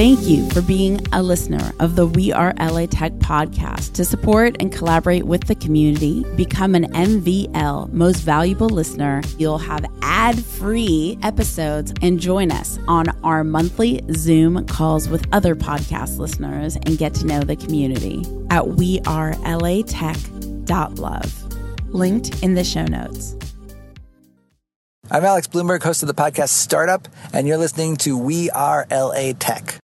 Thank you for being a listener of the We Are LA Tech podcast. To support and collaborate with the community, become an MVL Most Valuable Listener. You'll have ad free episodes and join us on our monthly Zoom calls with other podcast listeners and get to know the community at wearelatech.love. Linked in the show notes. I'm Alex Blumberg, host of the podcast Startup, and you're listening to We Are LA Tech.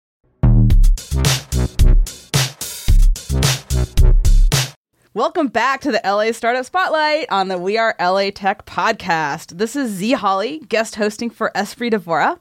Welcome back to the LA Startup Spotlight on the We Are LA Tech podcast. This is Z Holly, guest hosting for Espree Devora,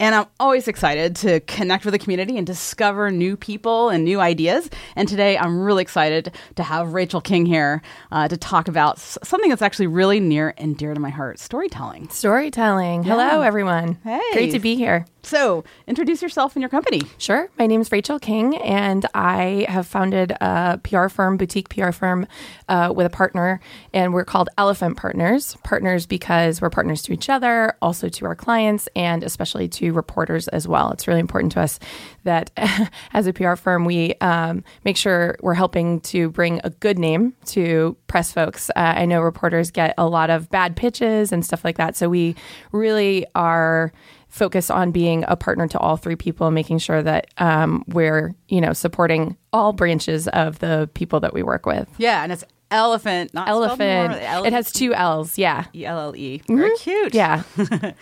and I'm always excited to connect with the community and discover new people and new ideas. And today I'm really excited to have Rachael King here uh, to talk about something that's actually really near and dear to my heart storytelling. Storytelling. Hello, everyone. Hey. Great to be here. So, introduce yourself and your company. Sure. My name is Rachael King, and I have founded a PR firm, boutique PR firm, uh, with a partner, and we're called Ellephant Partners. Partners because we're partners to each other, also to our clients, and especially to reporters as well. It's really important to us that as a PR firm, we um, make sure we're helping to bring a good name to press folks. Uh, I know reporters get a lot of bad pitches and stuff like that, so we really are focus on being a partner to all three people, making sure that um, we're you know supporting all branches of the people that we work with. Yeah, and it's Ellephant, not Elephant. L- It has two L's. Yeah. E L L E. Very cute. Yeah,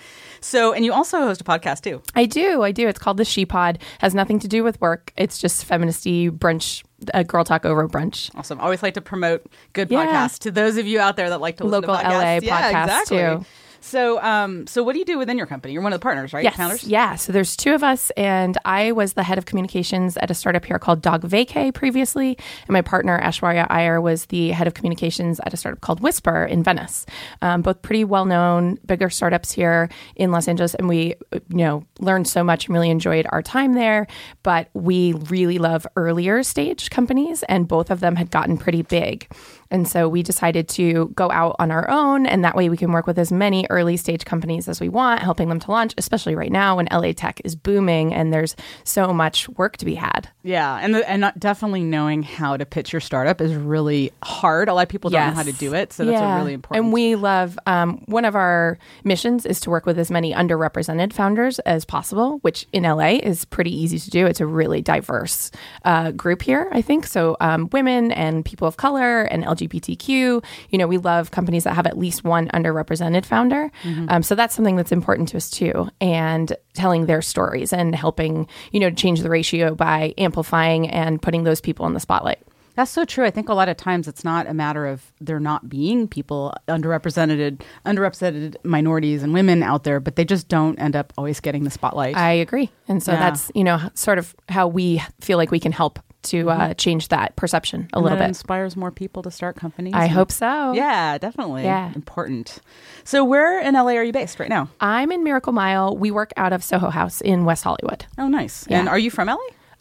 So, and you also host a podcast too. I do. I do. It's called the She Pod. Has nothing to do with work. It's just feministy brunch, a girl talk over brunch. Awesome. Always like to promote good Yeah. podcasts to those of you out there that like to listen Local to podcasts. LA yeah, podcasts, exactly. too. So, um, so what do you do within your company? You're one of the partners, right? Yes. Founders. Yeah. So there's two of us, and I was the head of communications at a startup here called DogVacay previously. And my partner, Aishwarya Iyer, was the head of communications at a startup called Whisper in Venice. Um, both pretty well known, bigger startups here in Los Angeles. And we, you know, learned so much and really enjoyed our time there. But we really love earlier stage companies, and both of them had gotten pretty big. And so we decided to go out on our own, and that way we can work with as many early stage companies as we want, helping them to launch, especially right now when LA tech is booming and there's so much work to be had. Yeah, and the, and definitely knowing how to pitch your startup is really hard. A lot of people don't know how to do it, so that's a Yeah. really important. And we love um, one of our missions is to work with as many underrepresented founders as possible, which in LA is pretty easy to do. It's a really diverse uh, group here, I think. So um, women and people of color and LGBTQ. You know, we love companies that have at least one underrepresented founder. Mm-hmm. Um, so that's something that's important to us too, and telling their stories and helping you know change the ratio by amplifying and putting those people in the spotlight. That's so true. I think a lot of times it's not a matter of there not being people underrepresented, underrepresented minorities and women out there, but they just don't end up always getting the spotlight. I agree. And so Yeah. that's, you know, sort of how we feel like we can help to uh, change that perception a And little that bit. inspires more people to start companies. I hope so. Yeah, definitely. Yeah. Important. So, where in LA are you based right now? I'm in Miracle Mile. We work out of Soho House in West Hollywood. Oh, nice. Yeah. And are you from LA?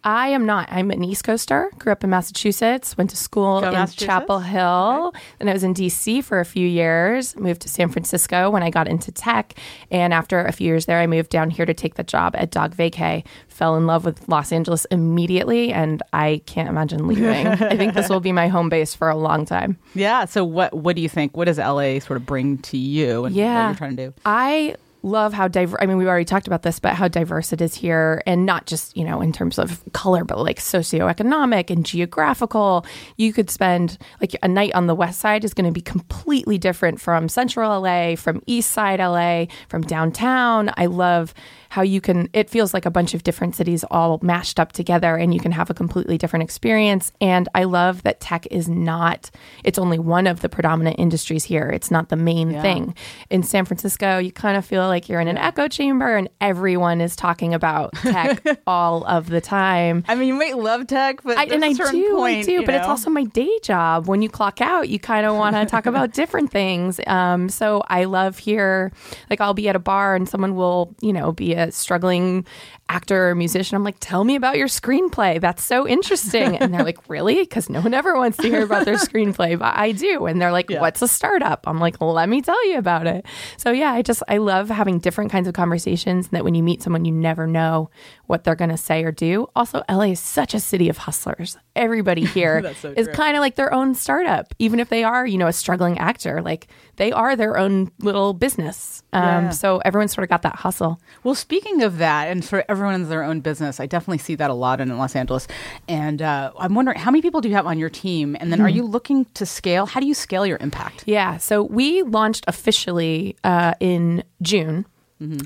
I am not. I'm an East Coaster. Grew up in Massachusetts. Went to school Go in Chapel Hill. Then I was in DC for a few years. Moved to San Francisco when I got into tech. And after a few years there, I moved down here to take the job at DogVacay. Fell in love with Los Angeles immediately, and I can't imagine leaving. I think this will be my home base for a long time. Yeah. So, what what do you think? What does LA sort of bring to you and what Yeah. you're trying to do? I love how diverse. I mean, we've already talked about this, but how diverse it is here, and not just you know in terms of color, but like socioeconomic and geographical. You could spend like a night on the west side is going to be completely different from central LA, from east side LA, from downtown. I love how you can. It feels like a bunch of different cities all mashed up together, and you can have a completely different experience. And I love that tech is not. It's only one of the predominant industries here. It's not the main Yeah. thing in San Francisco, you kind of feel like you're in an echo chamber and everyone is talking about tech all of the time. I mean, you might love tech, but I, and I do, point, I do, but it's also my day job. When you clock out, you kind of want to talk about different things. Um, so I love here, like I'll be at a bar and someone will, you know, be a struggling actor or musician. I'm like, tell me about your screenplay. That's so interesting. And they're like, really? Because no one ever wants to hear about their screenplay, but I do. And they're like, Yeah. what's a startup? I'm like, let me tell you about it. So yeah, I just I love having different kinds of conversations. That when you meet someone, you never know what they're going to say or do. Also, LA is such a city of hustlers. Everybody here so is kind of like their own startup, even if they are, you know, a struggling actor. Like they are their own little business. Um, Yeah. So everyone's sort of got that hustle. Well, speaking of that, and for everyone in their own business, I definitely see that a lot in Los Angeles. And uh, I'm wondering, how many people do you have on your team? And then are you looking to scale? How do you scale your impact? Yeah. So we launched officially uh, in June.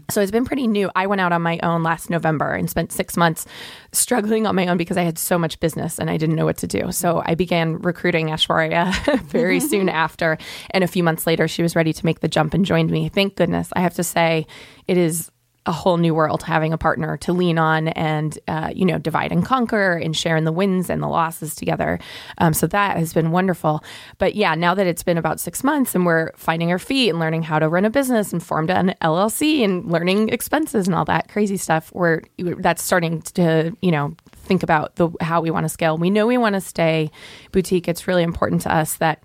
So it's been pretty new. I went out on my own last November and spent six months struggling on my own because I had so much business and I didn't know what to do. So I began recruiting Aishwarya very soon after. And a few months later, she was ready to make the jump and joined me. Thank goodness. I have to say, it is a whole new world having a partner to lean on and uh, you know divide and conquer and share in the wins and the losses together. Um, so that has been wonderful. But yeah now that it's been about six months and we're finding our feet and learning how to run a business and formed an llc and learning expenses and all that crazy stuff we're that's starting to you know think about the how we want to scale. We know we want to stay boutique. It's really important to us that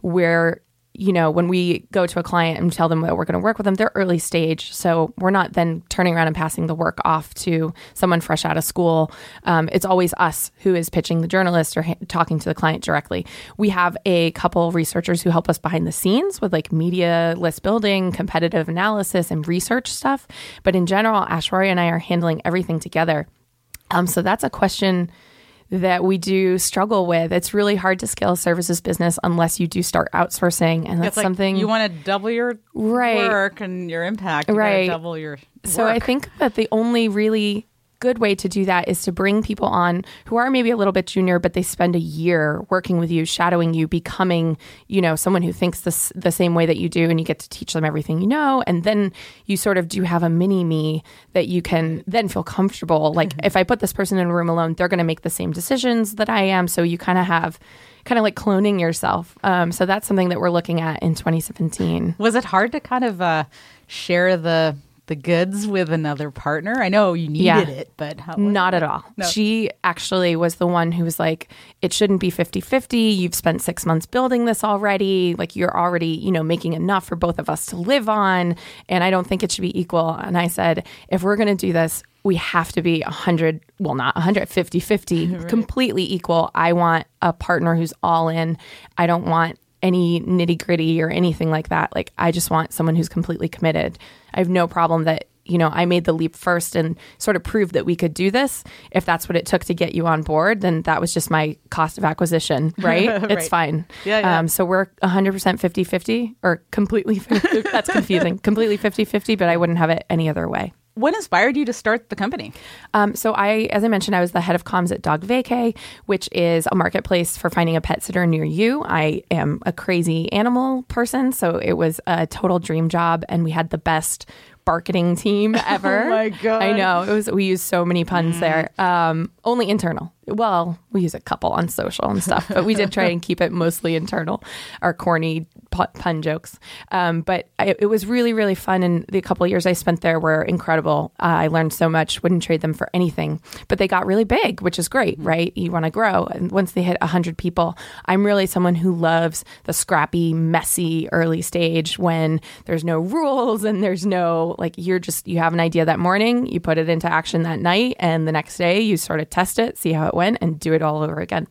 we're you know, when we go to a client and tell them that we're going to work with them, they're early stage. So we're not then turning around and passing the work off to someone fresh out of school. Um, it's always us who is pitching the journalist or ha- talking to the client directly. We have a couple researchers who help us behind the scenes with like media list building, competitive analysis, and research stuff. But in general, Aishwarya and I are handling everything together. Um, so that's a question that we do struggle with. It's really hard to scale a services business unless you do start outsourcing, and that's like something you want to double your Right. work and your impact. You Right. double your. So I think that the only really good way to do that is to bring people on who are maybe a little bit junior, but they spend a year working with you, shadowing you, becoming, you know, someone who thinks this the same way that you do, and you get to teach them everything you know. And then you sort of do have a mini me that you can then feel comfortable. Like if I put this person in a room alone, they're going to make the same decisions that I am. So you kind of have kind of like cloning yourself. Um, so that's something that we're looking at in 2017. Was it hard to kind of uh, share the the goods with another partner? I know you needed Yeah. it, but how, Not at all. No. She actually was the one who was like, it shouldn't be 50 50. You've spent six months building this already. Like, you're already, you know, making enough for both of us to live on. And I don't think it should be equal. And I said, if we're going to do this, we have to be 100, well, not 150 50, completely equal. I want a partner who's all in. I don't want any nitty gritty or anything like that. Like, I just want someone who's completely committed. I have no problem that, you know, I made the leap first and sort of proved that we could do this. If that's what it took to get you on board, then that was just my cost of acquisition, right? It's fine. Yeah, yeah. Um, so we're 100% 50 50 or completely, that's confusing, completely 50 50, but I wouldn't have it any other way. What inspired you to start the company? Um, so I, as I mentioned, I was the head of comms at DogVacay, which is a marketplace for finding a pet sitter near you. I am a crazy animal person, so it was a total dream job, and we had the best marketing team ever. Oh my God. I know it was. We used so many puns there. Um, only internal. Well, we use a couple on social and stuff, but we did try and keep it mostly internal. Our corny pun jokes. Um, but I, it was really, really fun. And the couple years I spent there were incredible. Uh, I learned so much, wouldn't trade them for anything. But they got really big, which is great, right? You want to grow. And once they hit 100 people, I'm really someone who loves the scrappy, messy early stage when there's no rules and there's no, like, you're just, you have an idea that morning, you put it into action that night, and the next day you sort of test it, see how it went, and do it all over again.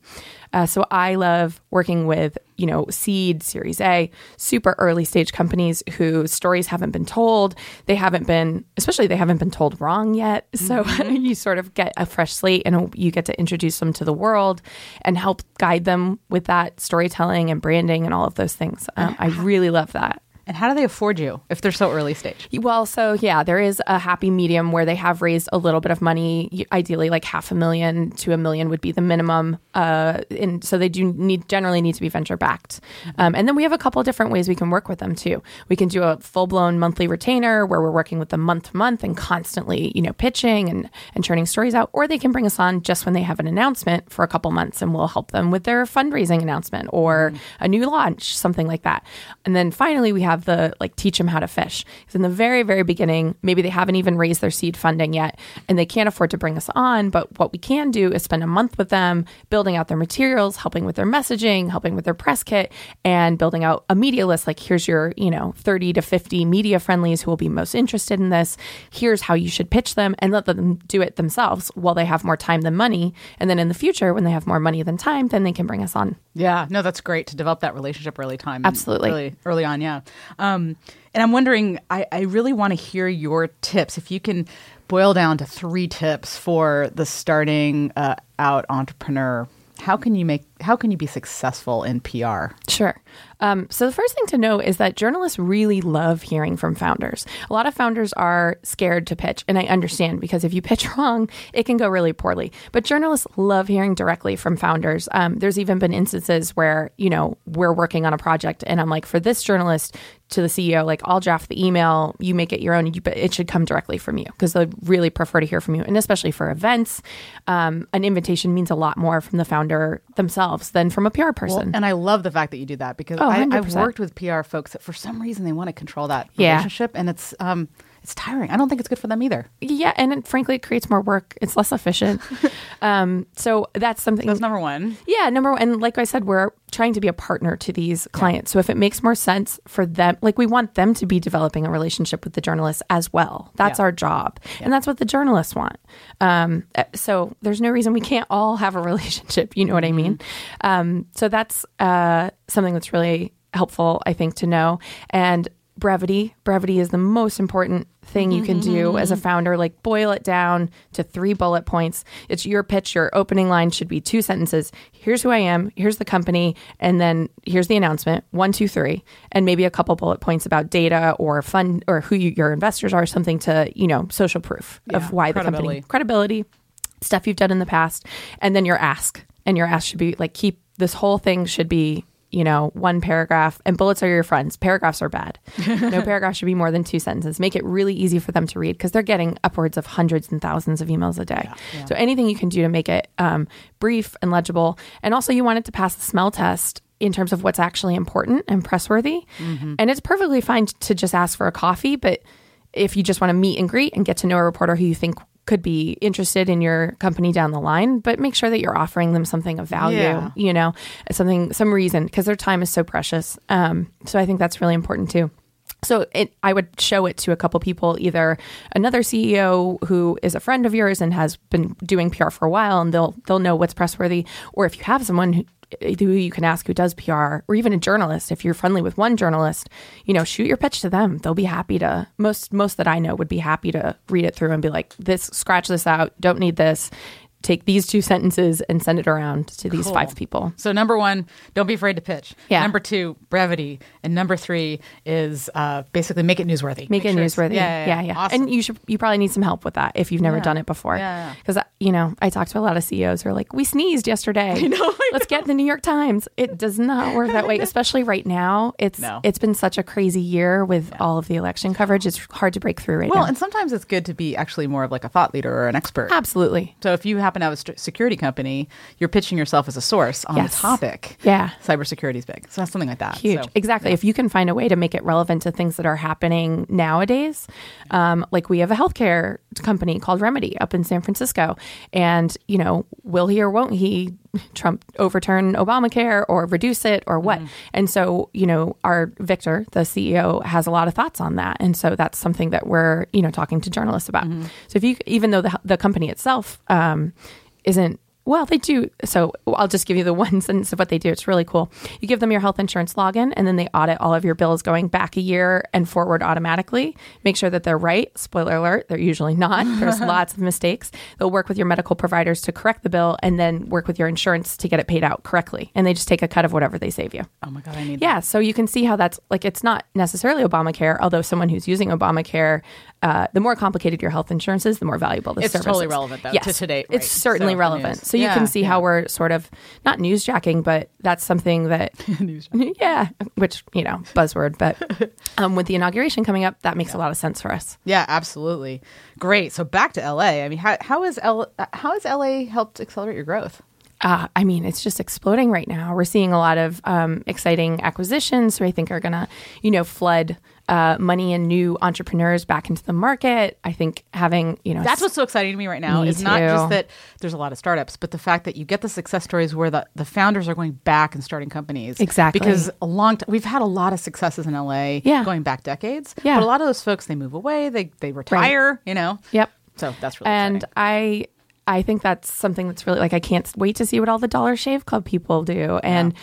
Uh, so I love working with, you know, seed, Series A, super early stage companies whose stories haven't been told. They haven't been, especially they haven't been told wrong yet. So you sort of get a fresh slate and you get to introduce them to the world and help guide them with that storytelling and branding and all of those things. Um, I really love that. And how do they afford you if they're so early stage? Well, so yeah, there is a happy medium where they have raised a little bit of money. Ideally, like half a million to a million would be the minimum. Uh, and so they do need generally need to be venture backed. Um, and then we have a couple different ways we can work with them too. We can do a full blown monthly retainer where we're working with them month to month and constantly, you know, pitching and and churning stories out. Or they can bring us on just when they have an announcement for a couple months, and we'll help them with their fundraising announcement or a new launch, something like that. And then finally, we have have the like teach them how to fish. Because in the very, very beginning, maybe they haven't even raised their seed funding yet and they can't afford to bring us on. But what we can do is spend a month with them, building out their materials, helping with their messaging, helping with their press kit, and building out a media list. Like, here's your, you know, 30 to 50 media friendlies who will be most interested in this. Here's how you should pitch them and let them do it themselves while they have more time than money. And then in the future, when they have more money than time, then they can bring us on. Yeah, no, that's great to develop that relationship early time. Absolutely. Early, early on, yeah. Um, and I'm wondering, I, I really want to hear your tips. If you can boil down to three tips for the starting uh, out entrepreneur, how can you make how can you be successful in PR? Sure. Um, so the first thing to know is that journalists really love hearing from founders. A lot of founders are scared to pitch, and I understand because if you pitch wrong, it can go really poorly. But journalists love hearing directly from founders. Um, there's even been instances where you know we're working on a project, and I'm like, for this journalist to the CEO, like I'll draft the email, you make it your own, but it should come directly from you because they really prefer to hear from you, and especially for events, um, an invitation means a lot more from the founder themselves than from a PR person. Well, and I love the fact that you do that because Oh, I, I've worked with PR folks that for some reason they want to control that Yeah. relationship, and it's um, it's tiring. I don't think it's good for them either. Yeah, and it, frankly, it creates more work. It's less efficient. um, so that's something. That's number one. yeah, number one. And like I said, we're trying to be a partner to these clients. So if it makes more sense for them, like we want them to be developing a relationship with the journalists as well. That's Yeah. our job, and that's what the journalists want. Um, uh, so there's no reason we can't all have a relationship. You know what I mean? Um, so that's uh, something that's really helpful, I think, to know. And brevity brevity is the most important thing you can do as a mm-hmm. founder like boil it down to three bullet points. It's your pitch your opening line should be two sentences. Here's who i am here's the company and then here's the announcement one two three and maybe a couple bullet points about data or fund or who you, your investors are something to you know social proof Yeah, of why the company credibility. credibility stuff you've done in the past and then your ask and your ask should be like keep this whole thing should be you know one paragraph and bullets are your friends. Paragraphs are bad. No paragraph should be more than two sentences. Make it really easy for them to read because they're getting upwards of hundreds and thousands of emails a day. So anything you can do to make it um, brief and legible. And also you want it to pass the smell test in terms of what's actually important and pressworthy. And it's perfectly fine to just ask for a coffee but if you just want to meet and greet and get to know a reporter who you think could be interested in your company down the line, but make sure that you're offering them something of value, Yeah. you know, something, some reason, because their time is so precious. Um, so I think that's really important too. So it, I would show it to a couple people, either another CEO who is a friend of yours and has been doing PR for a while, and they'll they'll know what's pressworthy, or if you have someone who, who you can ask who does PR, or even a journalist, if you're friendly with one journalist, you know, shoot your pitch to them. They'll be happy to most most that I know would be happy to read it through and be like, this scratch this out, don't need this. Take these two sentences and send it around to these Cool. five people. So number one, don't be afraid to pitch. Yeah. Number two, brevity, and number three is uh, basically make it newsworthy. make, it sure newsworthy. Yeah, yeah, yeah. Awesome. And you should you probably need some help with that if you've never Yeah. done it before. Yeah, yeah. Because you know, I talked to a lot of CEOs who are like, "We sneezed yesterday. I know. Let's get the New York Times." It does not work that way, especially right now. It's No. it's been such a crazy year with all of the election coverage. It's hard to break through right well, now. Well, and sometimes it's good to be actually more of like a thought leader or an expert. Absolutely. So if you happen to have a st- security company, you're pitching yourself as a source on Yes. the topic. Yeah. Cybersecurity is big. So that's something like that. Huge. So, exactly. If you can find a way to make it relevant to things that are happening nowadays, um, like we have a healthcare company called Remedy up in San Francisco. And, you know, will he or won't he Trump overturn Obamacare or reduce it or what? And so, you know, our Victor, the CEO, has a lot of thoughts on that. And so that's something that we're, you know, talking to journalists about. So if you, even though the, the company itself um, isn't well, they do. So I'll just give you the one sentence of what they do. It's really cool. You give them your health insurance login, and then they audit all of your bills going back a year and forward automatically. Make sure that they're right. Spoiler alert, they're usually not. There's lots of mistakes. They'll work with your medical providers to correct the bill and then work with your insurance to get it paid out correctly. And they just take a cut of whatever they save you. oh my God, I need that. Yeah, so you can see how that's like it's not necessarily Obamacare, although someone who's using Obamacare, uh, the more complicated your health insurance is, the more valuable the It's service totally is. relevant, though, yes, to today, right? It's certainly So, relevant. So you Yeah, can see how we're sort of not newsjacking, but that's something that yeah, which you know buzzword, but um, with the inauguration coming up, that makes a lot of sense for us. Yeah, absolutely. Great. So back to LA. I mean, how how is L how has LA helped accelerate your growth? uh, I mean, it's just exploding right now. We're seeing a lot of um, exciting acquisitions, who I think are going to, you know, flood uh, money and new entrepreneurs back into the market. I think having, you know, That's what's so exciting to me right now. Me Is not just that there's a lot of startups, but the fact that you get the success stories where the, the founders are going back and starting companies. Exactly. Because a long time we've had a lot of successes in LA Yeah. going back decades. Yeah. But a lot of those folks they move away, they they retire, you know. Yep. So that's really and exciting. I I think that's something that's really like I can't wait to see what all the Dollar Shave Club people do and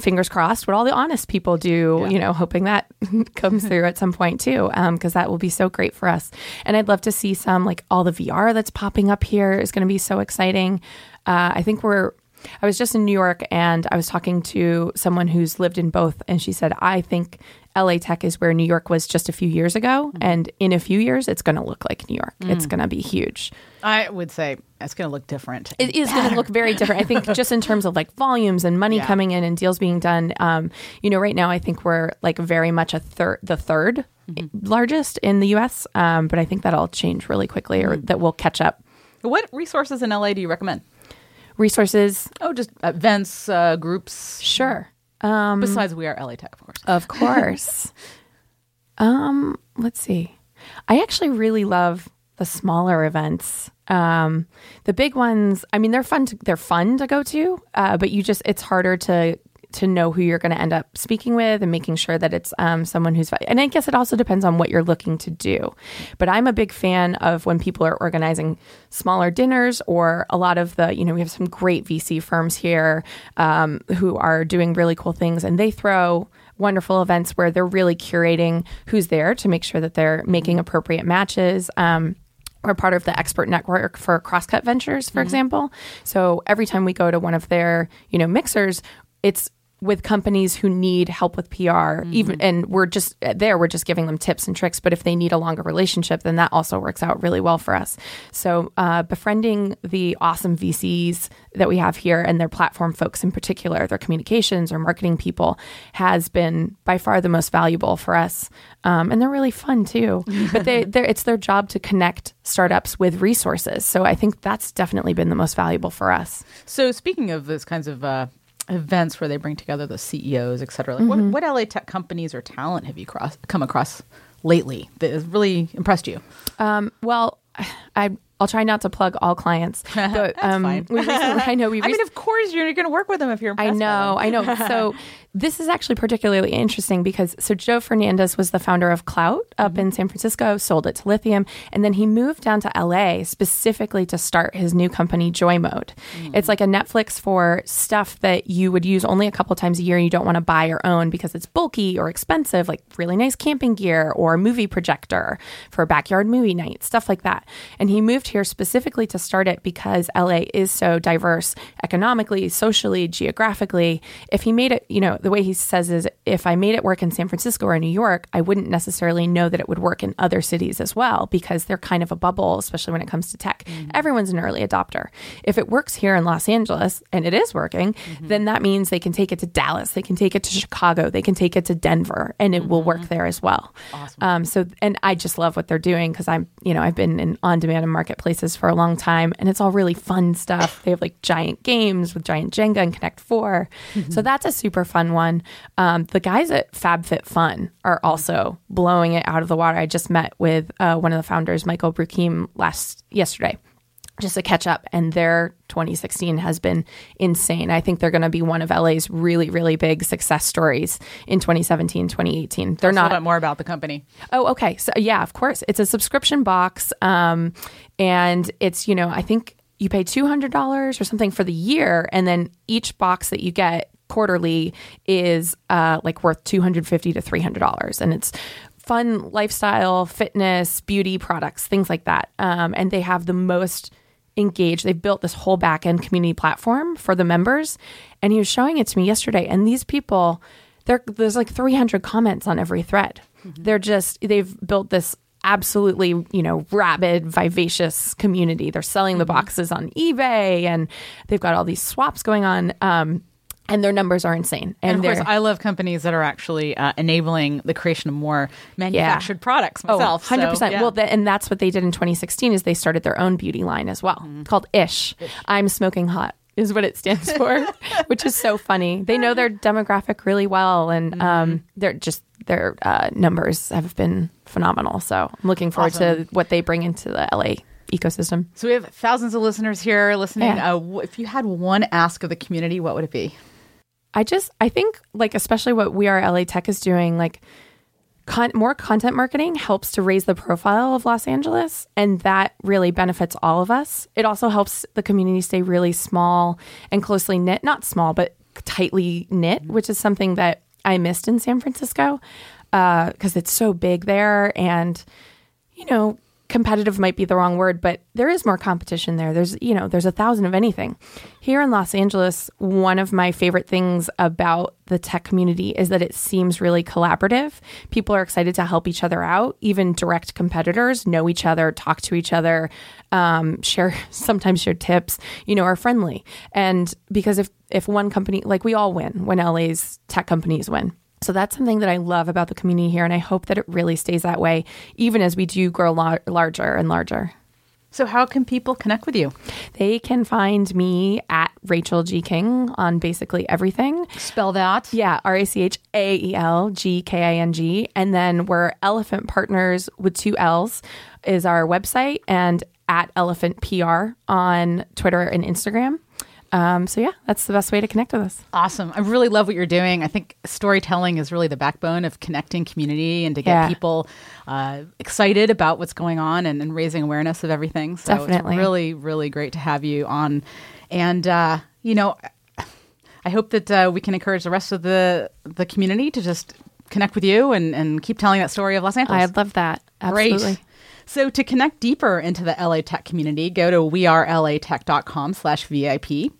fingers crossed what all the honest people do you know hoping that comes through at some point too because that will be so great for us. And I'd love to see some like all the VR that's popping up here is going to be so exciting. Uh, I think we're I was just in New York and I was talking to someone who's lived in both, and she said, I think LA Tech is where New York was just a few years ago. And in a few years, it's going to look like New York. It's going to be huge. I would say it's going to look different. It is going to look very different. I think just in terms of like volumes and money Yeah. coming in and deals being done. Um, you know, right now I think we're like very much a third, the 3rd largest in the U.S. Um, but I think that'll change really quickly, or that we'll catch up. what resources in LA do you recommend? Resources, Oh, just events, uh, groups. sure. Um, Besides, we are LA Tech, of course. Of course. um, let's see. I actually really love the smaller events. Um, the big ones, I mean, they're fun. To, they're fun to go to, uh, but you just it's harder to to know who you're going to end up speaking with and making sure that it's um, someone who's. And I guess it also depends on what you're looking to do. But I'm a big fan of when people are organizing smaller dinners or a lot of the. You know, we have some great VC firms here um, who are doing really cool things, and they throw wonderful events where they're really curating who's there to make sure that they're making appropriate matches. Um, we're part of the expert network for Crosscut Ventures, for example. So every time we go to one of their, you know, mixers, it's with companies who need help with PR, even and we're just there, we're just giving them tips and tricks. But if they need a longer relationship, then that also works out really well for us. So uh, befriending the awesome VCs that we have here and their platform folks in particular, their communications or marketing people, has been by far the most valuable for us. Um, and they're really fun too. but they, it's their job to connect startups with resources. So I think that's definitely been the most valuable for us. So speaking of those kinds of uh, events where they bring together the CEOs, et cetera, like Mm-hmm. what, what LA tech companies or talent have you cross, come across lately that has really impressed you? Um, well, I I'll try not to plug all clients, but um, we recently, I know we. I mean, of course you're going to work with them if you're I know. I know. So this is actually particularly interesting because so Joe Fernandez was the founder of Klout up Mm-hmm. in San Francisco, sold it to Lithium, and then he moved down to LA specifically to start his new company Joymode. Mm. It's like a Netflix for stuff that you would use only a couple times a year and you don't want to buy or own because it's bulky or expensive, like really nice camping gear or a movie projector for a backyard movie night, stuff like that. And he moved here specifically to start it because LA is so diverse economically, socially, geographically. If he made it, you know, the way he says is if I made it work in San Francisco or New York, I wouldn't necessarily know that it would work in other cities as well because they're kind of a bubble, especially when it comes to tech. Mm-hmm. Everyone's an early adopter. If it works here in Los Angeles and it is working, mm-hmm. then that means they can take it to Dallas, they can take it to Chicago, they can take it to Denver, and it will work mm-hmm. there as well. Um, so, and I just love what they're doing because I'm, you know, I've been in on-demand and marketplaces for a long time, and it's all really fun stuff. They have like giant games with giant Jenga and Connect 4 so that's a super fun one. Um, the guys at FabFitFun are also blowing it out of the water. I just met with uh, one of the founders, Michael Broukhim, last yesterday just to catch up and their 2016 has been insane. I think they're going to be one of LA's really really big success stories in 2017 2018. They're a not little bit more about the company. Oh, okay. So yeah, of course. It's a subscription box. Um, and it's, you know, I think you pay two hundred dollars or something for the year, and then each box that you get quarterly is uh, like worth two hundred fifty to three hundred dollars, and it's fun lifestyle, fitness, beauty products, things like that. Um, and they have the most engaged. They've built this whole back end community platform for the members, and he was showing it to me yesterday. And these people, there's like 300 comments on every thread. They're just they've built this absolutely you know rabid vivacious community they're selling the boxes on ebay and they've got all these swaps going on um, and their numbers are insane And and, of course, I love companies that are actually uh, enabling the creation of more manufactured products myself. Oh, 100%. So, yeah. Well, th- and that's what they did in 2016 is they started their own beauty line as well. Mm-hmm. Called Ish. I'm smoking hot is what it stands for, which is so funny. They know their demographic really well, and Mm-hmm. um, they're just their uh, numbers have been phenomenal. So I'm looking forward Awesome. to what they bring into the LA ecosystem. So we have thousands of listeners here listening. Yeah. Uh, if you had one ask of the community, what would it be? I just I think like especially what we are LA Tech is doing like con- more content marketing helps to raise the profile of Los Angeles and that really benefits all of us. It also helps the community stay really small and closely knit, not small but tightly knit, which is something that I missed in San Francisco uh, because it's so big there and you know competitive might be the wrong word but there is more competition there. There's you know there's a thousand of anything. Here in los angeles one of my favorite things about the tech community is that it seems really collaborative. People are excited to help each other out. Even direct competitors know each other talk to each other um, share sometimes share tips you know are friendly. And because if if one company like we all win when la's tech companies win so that's something that I love about the community here, and I hope that it really stays that way, even as we do grow lar- larger and larger. So how can people connect with you? They can find me at Rachael G King on basically everything. Spell that. Yeah, R A C H A E L G K I N G, and then we're Ellephant Partners with two L's is our website, and at Ellephant PR on Twitter and Instagram. Um, so yeah, that's the best way to connect with us. Awesome. I really love what you're doing. I think storytelling is really the backbone of connecting community and to get Yeah. people uh, excited about what's going on and, and raising awareness of everything. So Definitely. it's really, really great to have you on. And, uh, you know, I hope that uh, we can encourage the rest of the, the community to just connect with you and, and keep telling that story of Los Angeles. I'd love that. Absolutely. Great. So to connect deeper into the LA Tech community, go to wearelatech.com slash VIP.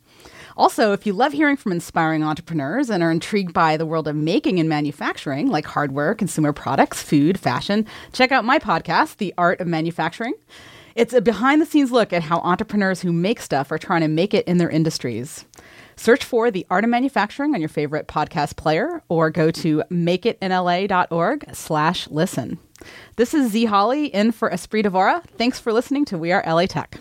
Also, if you love hearing from inspiring entrepreneurs and are intrigued by the world of making and manufacturing, like hardware, consumer products, food, fashion, check out my podcast, The Art of Manufacturing. It's a behind the scenes look at how entrepreneurs who make stuff are trying to make it in their industries. Search for The Art of Manufacturing on your favorite podcast player or go to makeitinla.org slash listen. This is Z Holly in for Espree Devora. Thanks for listening to We Are LA Tech.